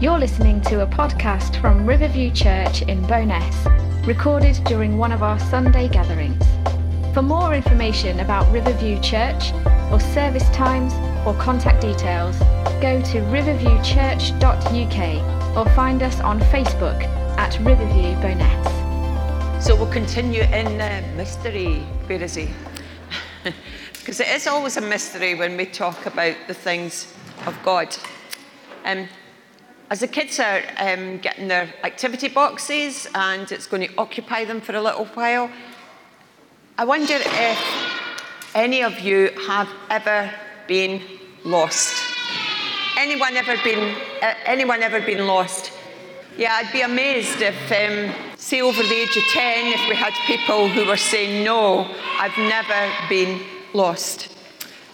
You're listening to a podcast from Riverview Church in Bo'ness, recorded during one of our Sunday gatherings. For more information about Riverview Church, or service times, or contact details, go to riverviewchurch.uk or find us on Facebook at Riverview Bo'ness. So we'll continue in uh, mystery. Where is he? Because it is always a mystery when we talk about the things of God. Um, as the kids are um, getting their activity boxes and it's going to occupy them for a little while, I wonder if any of you have ever been lost. Anyone ever been? Uh, anyone ever been lost? Yeah, I'd be amazed if, um, say, over the age of ten, if we had people who were saying, "No, I've never been lost."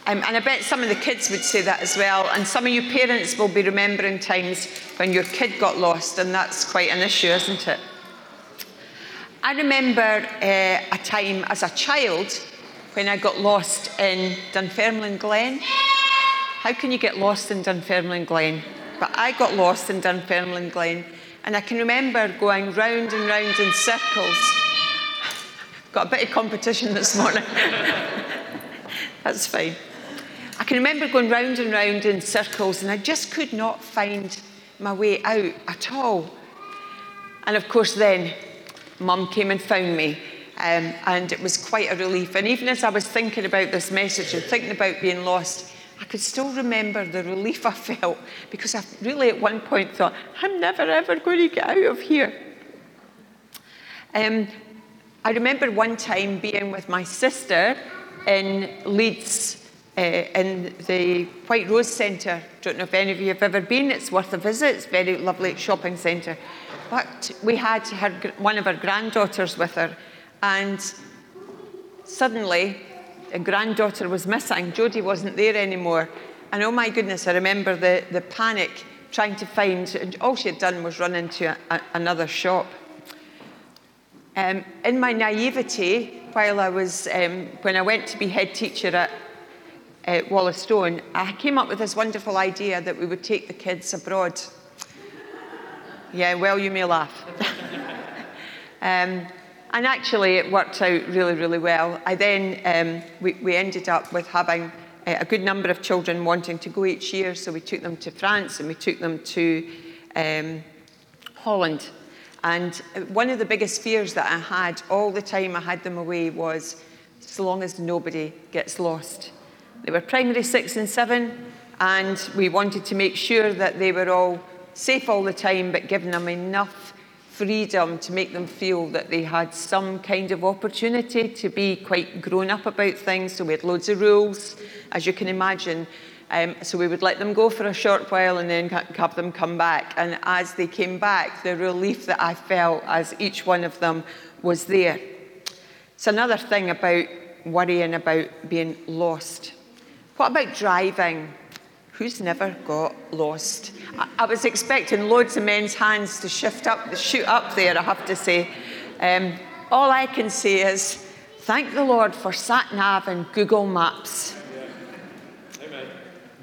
Um, and I bet some of the kids would say that as well. And some of you parents will be remembering times when your kid got lost, and that's quite an issue, isn't it? I remember uh, a time as a child when I got lost in Dunfermline Glen. How can you get lost in Dunfermline Glen? But I got lost in Dunfermline Glen, and I can remember going round and round in circles. Got a bit of competition this morning. That's fine. I can remember going round and round in circles, and I just could not find my way out at all. And of course, then mum came and found me, um, and it was quite a relief. And even as I was thinking about this message and thinking about being lost, I could still remember the relief I felt because I really at one point thought, I'm never ever going to get out of here. Um, I remember one time being with my sister in Leeds in the White Rose Centre. Don't know if any of you have ever been. It's worth a visit. It's a very lovely shopping centre. But we had her, one of her granddaughters with her, and suddenly a granddaughter was missing. Jodie wasn't there anymore. And oh my goodness, I remember the, the panic trying to find, and all she had done was run into a, a, another shop. Um, in my naivety, while I was, um, when I went to be head teacher at uh, Wallacestone, I came up with this wonderful idea that we would take the kids abroad. Yeah, well, you may laugh. um, and actually, it worked out really, really well. I then, um, we, we ended up with having a good number of children wanting to go each year, so we took them to France and we took them to um, Holland. And one of the biggest fears that I had all the time I had them away was so long as nobody gets lost. They were primary six and seven, and we wanted to make sure that they were all safe all the time, but giving them enough freedom to make them feel that they had some kind of opportunity to be quite grown up about things. So we had loads of rules, as you can imagine. Um, so we would let them go for a short while and then have them come back. And as they came back, the relief that I felt as each one of them was there. It's another thing about worrying about being lost. What about driving? Who's never got lost? I, I was expecting loads of men's hands to shift up, shoot up there, I have to say. Um, all I can say is, thank the Lord for sat nav and Google Maps.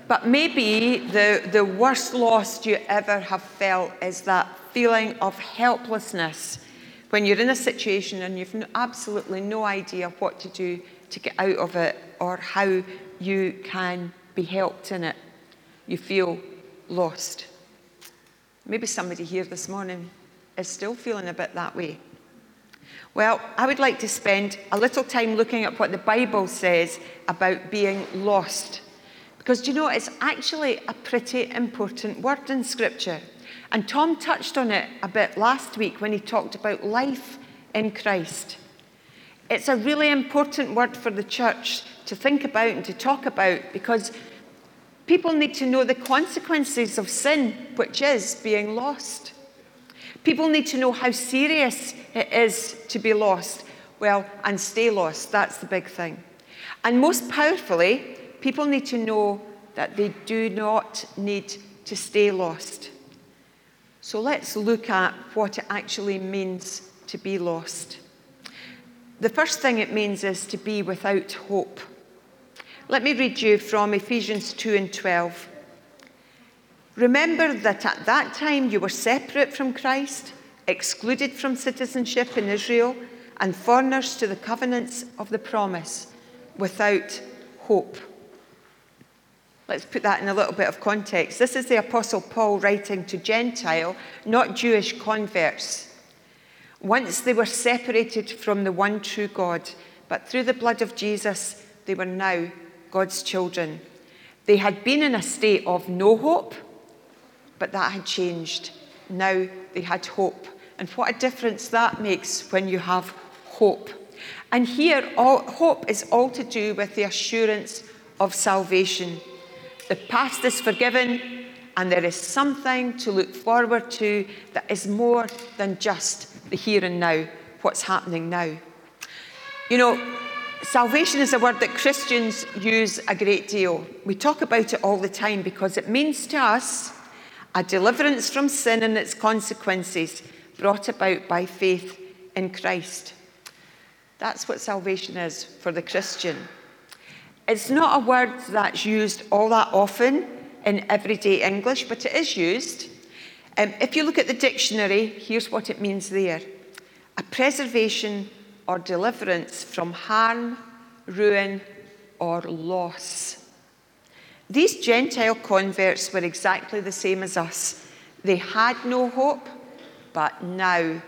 But maybe the, the worst loss you ever have felt is that feeling of helplessness when you're in a situation and you've absolutely no idea what to do to get out of it or how you can be helped in it. You feel lost. Maybe somebody here this morning is still feeling a bit that way. Well, I would like to spend a little time looking at what the Bible says about being lost. Because you know, it's actually a pretty important word in Scripture. And Tom touched on it a bit last week when he talked about life in Christ. It's a really important word for the church to think about and to talk about because people need to know the consequences of sin, which is being lost. People need to know how serious it is to be lost. Well, and stay lost, that's the big thing. And most powerfully, people need to know that they do not need to stay lost. So let's look at what it actually means to be lost. The first thing it means is to be without hope. Let me read you from Ephesians 2 and 12. Remember that at that time you were separate from Christ, excluded from citizenship in Israel, and foreigners to the covenants of the promise, without hope. Let's put that in a little bit of context. This is the Apostle Paul writing to Gentile, not Jewish converts. Once they were separated from the one true God, but through the blood of Jesus, they were now God's children. They had been in a state of no hope, but that had changed. Now they had hope. And what a difference that makes when you have hope. And here, all, hope is all to do with the assurance of salvation. The past is forgiven, and there is something to look forward to that is more than just the here and now, what's happening now. You know, salvation is a word that Christians use a great deal. We talk about it all the time because it means to us a deliverance from sin and its consequences brought about by faith in Christ. That's what salvation is for the Christian. It's not a word that's used all that often in everyday English, but it is used. Um, if you look at the dictionary, here's what it means there a preservation or deliverance from harm, ruin, or loss. These Gentile converts were exactly the same as us. They had no hope, but now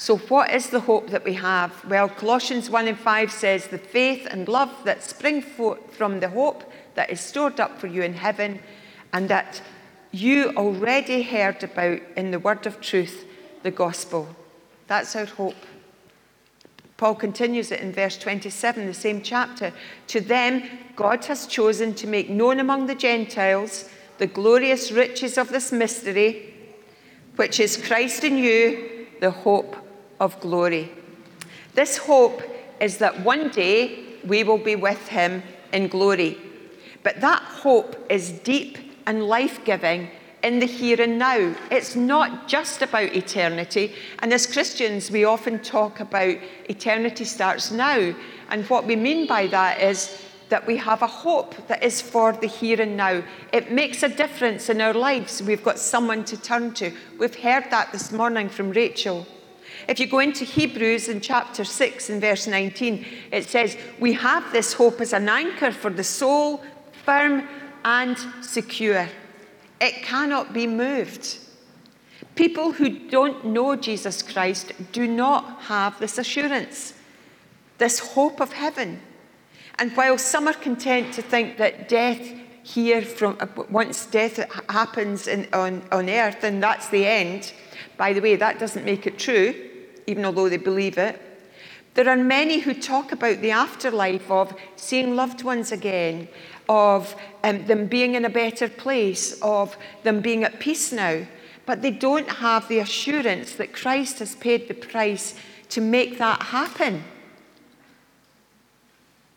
so, what is the hope that we have? Well, Colossians 1 and 5 says, The faith and love that spring forth from the hope that is stored up for you in heaven, and that you already heard about in the word of truth, the gospel. That's our hope. Paul continues it in verse 27, the same chapter. To them, God has chosen to make known among the Gentiles the glorious riches of this mystery, which is Christ in you, the hope of glory. This hope is that one day we will be with him in glory. But that hope is deep and life giving in the here and now. It's not just about eternity. And as Christians, we often talk about eternity starts now. And what we mean by that is that we have a hope that is for the here and now. It makes a difference in our lives. We've got someone to turn to. We've heard that this morning from Rachel. If you go into Hebrews in chapter 6 and verse 19, it says, We have this hope as an anchor for the soul, firm and secure. It cannot be moved. People who don't know Jesus Christ do not have this assurance, this hope of heaven. And while some are content to think that death here, from once death happens in, on, on earth, and that's the end, by the way, that doesn't make it true even although they believe it. There are many who talk about the afterlife of seeing loved ones again, of um, them being in a better place, of them being at peace now. But they don't have the assurance that Christ has paid the price to make that happen.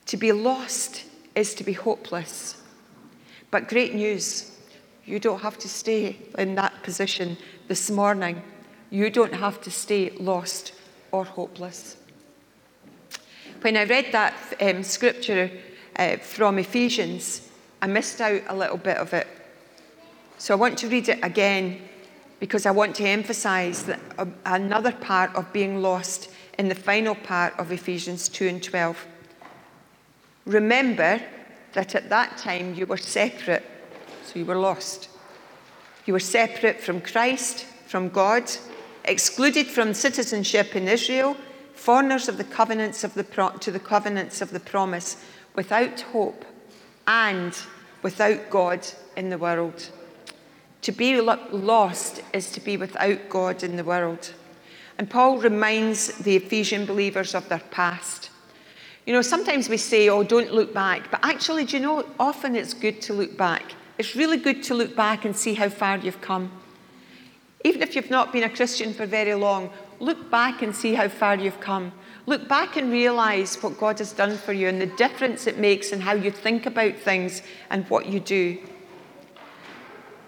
To be lost is to be hopeless. But great news you don't have to stay in that position this morning. You don't have to stay lost or hopeless. When I read that um, scripture uh, from Ephesians, I missed out a little bit of it. So I want to read it again because I want to emphasize that, uh, another part of being lost in the final part of Ephesians 2 and 12. Remember that at that time you were separate, so you were lost. You were separate from Christ, from God, excluded from citizenship in Israel, foreigners of the covenants of the pro- to the covenants of the promise, without hope and without God in the world. To be lost is to be without God in the world. And Paul reminds the Ephesian believers of their past. You know, sometimes we say, oh, don't look back. But actually, do you know, often it's good to look back. It's really good to look back and see how far you've come. Even if you've not been a Christian for very long, look back and see how far you've come. Look back and realize what God has done for you and the difference it makes in how you think about things and what you do.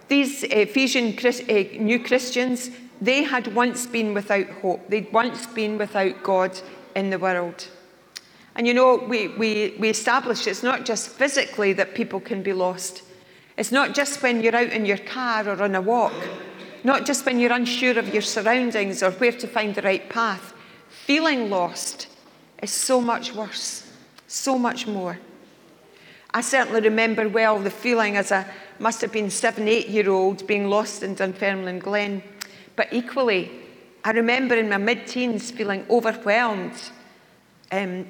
These Ephesian uh, new Christians, they had once been without hope. They'd once been without God in the world. And you know, we, we, we established it's not just physically that people can be lost, It's not just when you're out in your car or on a walk, not just when you're unsure of your surroundings or where to find the right path. Feeling lost is so much worse, so much more. I certainly remember well the feeling as a must have been seven, eight year old being lost in Dunfermline Glen. But equally, I remember in my mid teens feeling overwhelmed, um,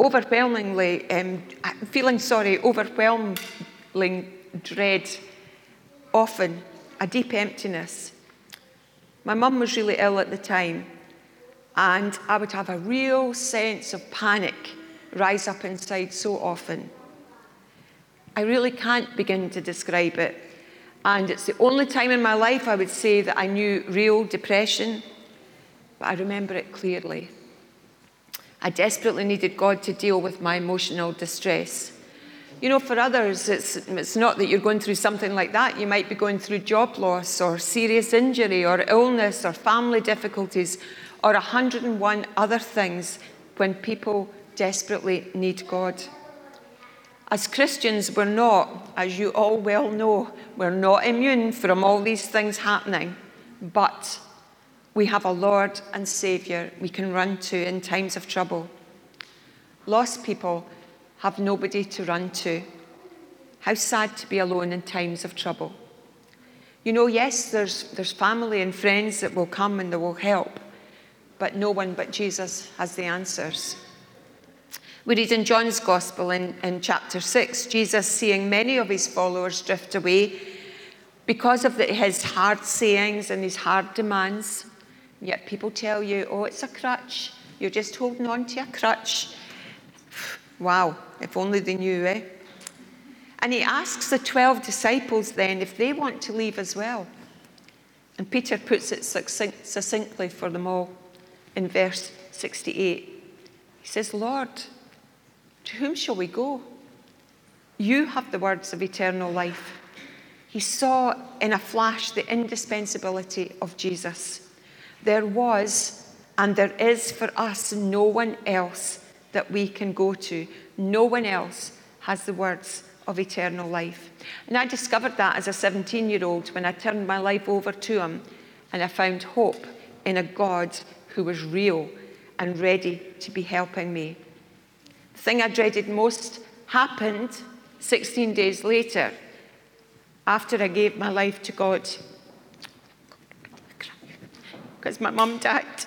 overwhelmingly, um, feeling sorry, overwhelming dread, often a deep emptiness. My mum was really ill at the time, and I would have a real sense of panic rise up inside so often. I really can't begin to describe it. And it's the only time in my life I would say that I knew real depression, but I remember it clearly. I desperately needed God to deal with my emotional distress. You know, for others, it's, it's not that you're going through something like that. You might be going through job loss or serious injury or illness or family difficulties or 101 other things when people desperately need God. As Christians, we're not, as you all well know, we're not immune from all these things happening, but we have a Lord and Saviour we can run to in times of trouble. Lost people have nobody to run to. How sad to be alone in times of trouble. You know, yes, there's, there's family and friends that will come and they will help, but no one but Jesus has the answers. We read in John's Gospel in, in chapter 6, Jesus seeing many of his followers drift away because of the, his hard sayings and his hard demands. Yet people tell you, oh, it's a crutch. You're just holding on to a crutch. Wow, if only they knew, eh? And he asks the 12 disciples then if they want to leave as well. And Peter puts it succinctly for them all in verse 68. He says, Lord, to whom shall we go? You have the words of eternal life. He saw in a flash the indispensability of Jesus. There was and there is for us no one else that we can go to. No one else has the words of eternal life. And I discovered that as a 17 year old when I turned my life over to Him and I found hope in a God who was real and ready to be helping me The thing I dreaded most happened 16 days later after I gave my life to God. Because my mum died.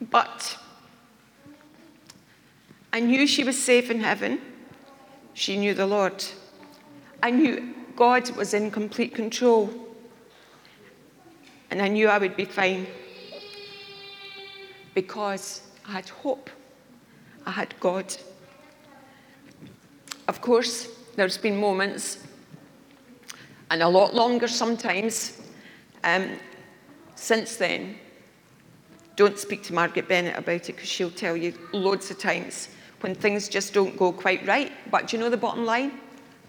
But I knew she was safe in heaven. She knew the Lord. I knew God was in complete control. And I knew I would be fine because I had hope. I had God. Of course, there's been moments, and a lot longer sometimes, um, since then. Don't speak to Margaret Bennett about it because she'll tell you loads of times when things just don't go quite right. But do you know the bottom line?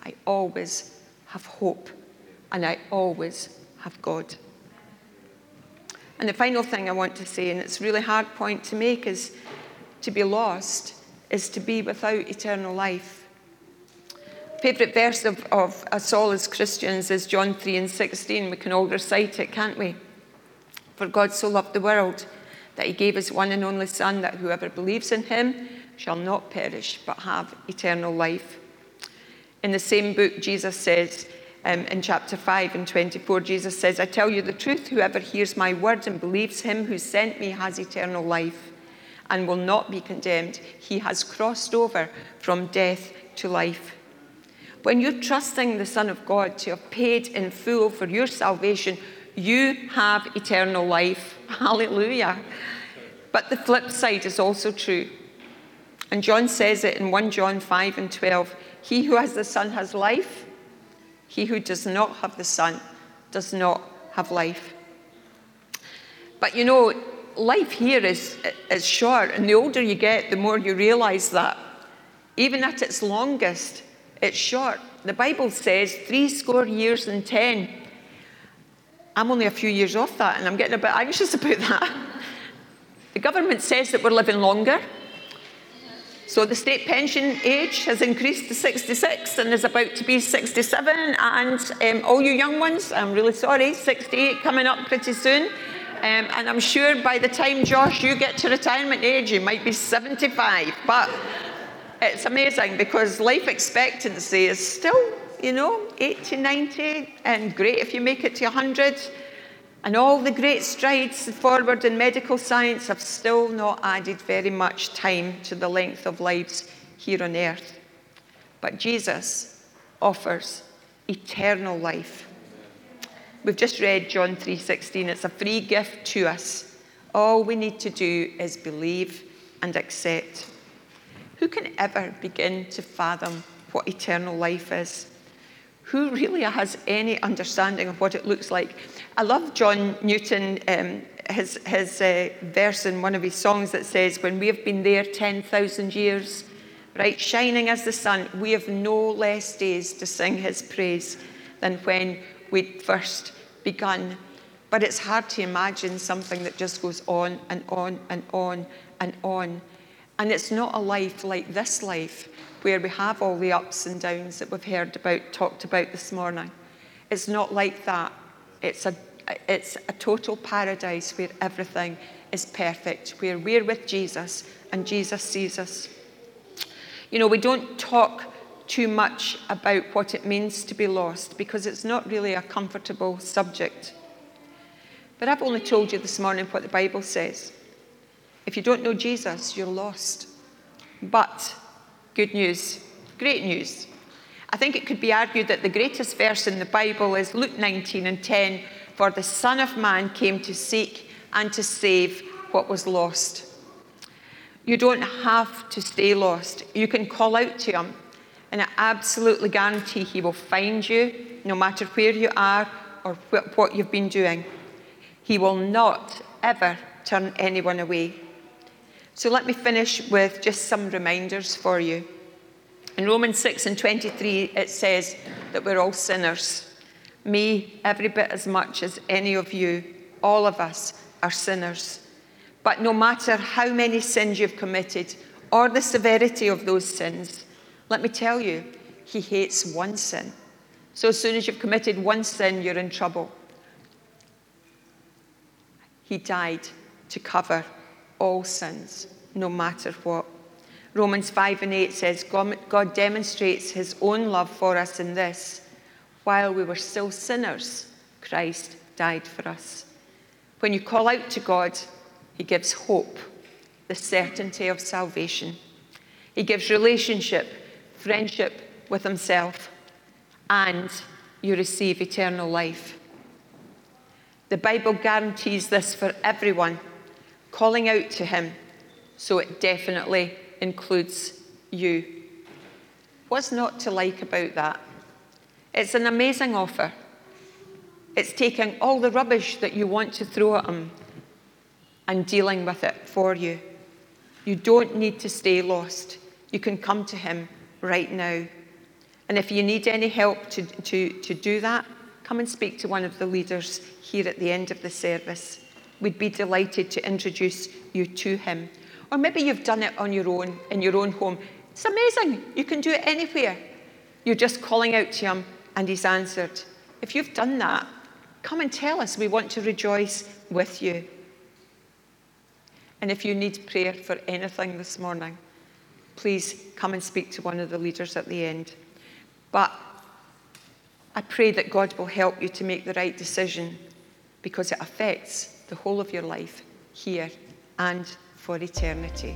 I always have hope and I always have God. And the final thing I want to say, and it's a really hard point to make, is to be lost is to be without eternal life. Favourite verse of, of us all as Christians is John 3 and 16. We can all recite it, can't we? For God so loved the world that he gave his one and only Son, that whoever believes in him shall not perish but have eternal life. In the same book, Jesus says, um, in chapter 5 and 24, Jesus says, I tell you the truth, whoever hears my word and believes him who sent me has eternal life and will not be condemned. He has crossed over from death to life. When you're trusting the Son of God to have paid in full for your salvation, you have eternal life. Hallelujah. But the flip side is also true. And John says it in 1 John 5 and 12 He who has the Son has life. He who does not have the Son does not have life. But you know, life here is, is short, and the older you get, the more you realize that. Even at its longest, it's short. The Bible says three score years and ten. I'm only a few years off that, and I'm getting a bit anxious about that. The government says that we're living longer. So the state pension age has increased to 66 and is about to be 67. And um, all you young ones, I'm really sorry, 68 coming up pretty soon. Um, and I'm sure by the time, Josh, you get to retirement age, you might be 75. But it's amazing because life expectancy is still, you know, 80, 90, and great if you make it to 100. And all the great strides forward in medical science have still not added very much time to the length of lives here on earth. But Jesus offers eternal life. We've just read John 3:16. It's a free gift to us. All we need to do is believe and accept. Who can ever begin to fathom what eternal life is? Who really has any understanding of what it looks like? I love John Newton, um, his, his uh, verse in one of his songs that says, When we have been there 10,000 years, right, shining as the sun, we have no less days to sing his praise than when we'd first begun. But it's hard to imagine something that just goes on and on and on and on. And it's not a life like this life where we have all the ups and downs that we've heard about, talked about this morning. It's not like that. It's a, it's a total paradise where everything is perfect, where we're with Jesus and Jesus sees us. You know, we don't talk too much about what it means to be lost because it's not really a comfortable subject. But I've only told you this morning what the Bible says. If you don't know Jesus, you're lost. But Good news, great news. I think it could be argued that the greatest verse in the Bible is Luke 19 and 10 For the Son of Man came to seek and to save what was lost. You don't have to stay lost. You can call out to Him, and I absolutely guarantee He will find you no matter where you are or what you've been doing. He will not ever turn anyone away. So let me finish with just some reminders for you. In Romans 6 and 23, it says that we're all sinners. Me, every bit as much as any of you, all of us are sinners. But no matter how many sins you've committed or the severity of those sins, let me tell you, He hates one sin. So as soon as you've committed one sin, you're in trouble. He died to cover all sins, no matter what. Romans 5 and 8 says, God demonstrates his own love for us in this. While we were still sinners, Christ died for us. When you call out to God, he gives hope, the certainty of salvation. He gives relationship, friendship with himself, and you receive eternal life. The Bible guarantees this for everyone calling out to Him. So it definitely includes you. What's not to like about that? It's an amazing offer. It's taking all the rubbish that you want to throw at Him and dealing with it for you. You don't need to stay lost. You can come to Him right now. And if you need any help to, to, to do that, come and speak to one of the leaders here at the end of the service. We'd be delighted to introduce you to him. Or maybe you've done it on your own, in your own home. It's amazing. You can do it anywhere. You're just calling out to him and he's answered. If you've done that, come and tell us. We want to rejoice with you. And if you need prayer for anything this morning, please come and speak to one of the leaders at the end. But I pray that God will help you to make the right decision because it affects the whole of your life here and for eternity.